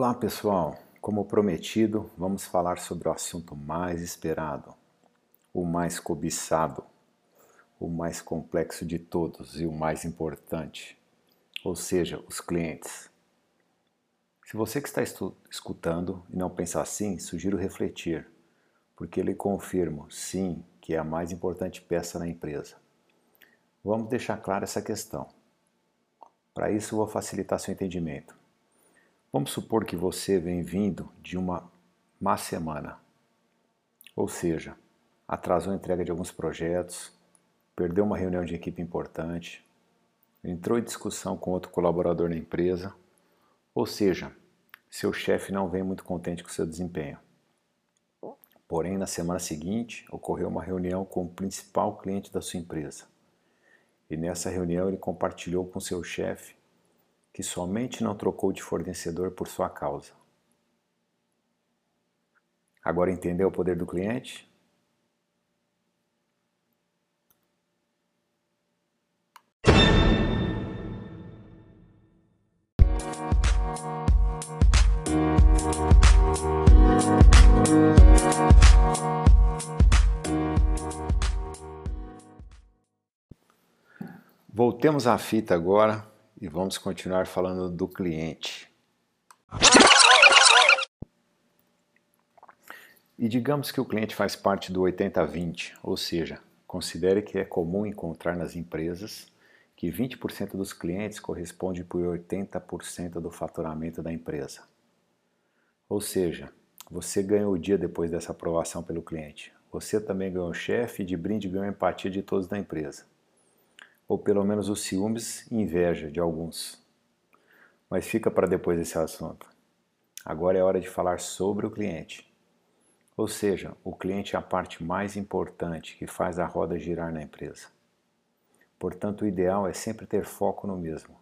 Olá pessoal, como prometido, vamos falar sobre o assunto mais esperado, o mais cobiçado, o mais complexo de todos e o mais importante, ou seja, os clientes. Se você que está escutando e não pensa assim, sugiro refletir, porque lhe confirmo, sim, que é a mais importante peça na empresa. Vamos deixar clara essa questão. Para isso, vou facilitar seu entendimento. Vamos supor que você vem vindo de uma má semana, ou seja, atrasou a entrega de alguns projetos, perdeu uma reunião de equipe importante, entrou em discussão com outro colaborador na empresa, ou seja, seu chefe não vem muito contente com seu desempenho. Porém, na semana seguinte, ocorreu uma reunião com o principal cliente da sua empresa. E nessa reunião ele compartilhou com seu chefe que somente não trocou de fornecedor por sua causa. Agora entendeu o poder do cliente? Voltemos à fita agora e vamos continuar falando do cliente. E digamos que o cliente faz parte do 80-20, ou seja, considere que é comum encontrar nas empresas que 20% dos clientes corresponde por 80% do faturamento da empresa. Ou seja, você ganhou o dia depois dessa aprovação pelo cliente. Você também ganhou o chefe e de brinde ganhou a empatia de todos da empresa ou pelo menos os ciúmes e inveja de alguns. Mas fica para depois esse assunto. Agora é hora de falar sobre o cliente. Ou seja, o cliente é a parte mais importante que faz a roda girar na empresa. Portanto, o ideal é sempre ter foco no mesmo.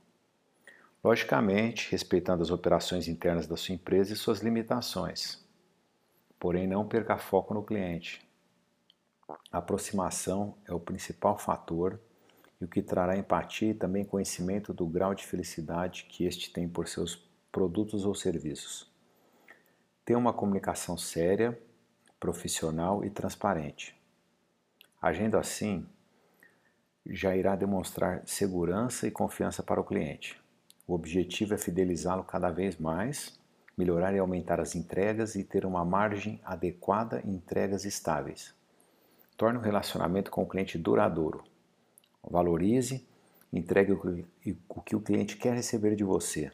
Logicamente, respeitando as operações internas da sua empresa e suas limitações. Porém, não perca foco no cliente. A aproximação é o principal fator e o que trará empatia e também conhecimento do grau de felicidade que este tem por seus produtos ou serviços. Tenha uma comunicação séria, profissional e transparente. Agindo assim, já irá demonstrar segurança e confiança para o cliente. O objetivo é fidelizá-lo cada vez mais, melhorar e aumentar as entregas e ter uma margem adequada e entregas estáveis. Torne o relacionamento com o cliente duradouro, Valorize, entregue o que o cliente quer receber de você.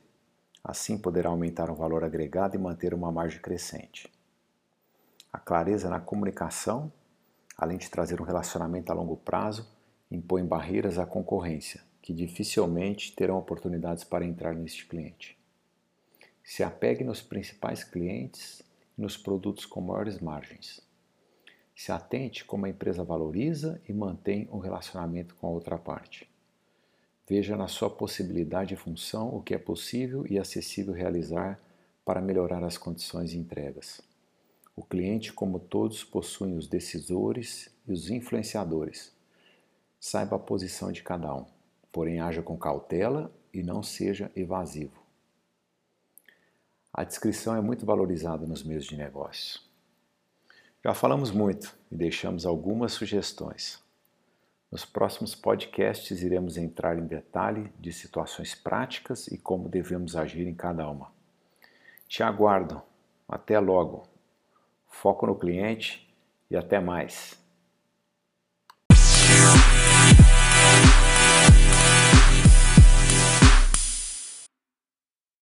Assim poderá aumentar o valor agregado e manter uma margem crescente. A clareza na comunicação, além de trazer um relacionamento a longo prazo, impõe barreiras à concorrência, que dificilmente terão oportunidades para entrar neste cliente. Se apegue nos principais clientes e nos produtos com maiores margens. Se atente como a empresa valoriza e mantém o um relacionamento com a outra parte. Veja na sua possibilidade e função o que é possível e acessível realizar para melhorar as condições de entregas. O cliente, como todos, possui os decisores e os influenciadores. Saiba a posição de cada um, porém haja com cautela e não seja evasivo. A descrição é muito valorizada nos meios de negócio. Já falamos muito e deixamos algumas sugestões. Nos próximos podcasts iremos entrar em detalhe de situações práticas e como devemos agir em cada uma. Te aguardo. Até logo. Foco no cliente e até mais.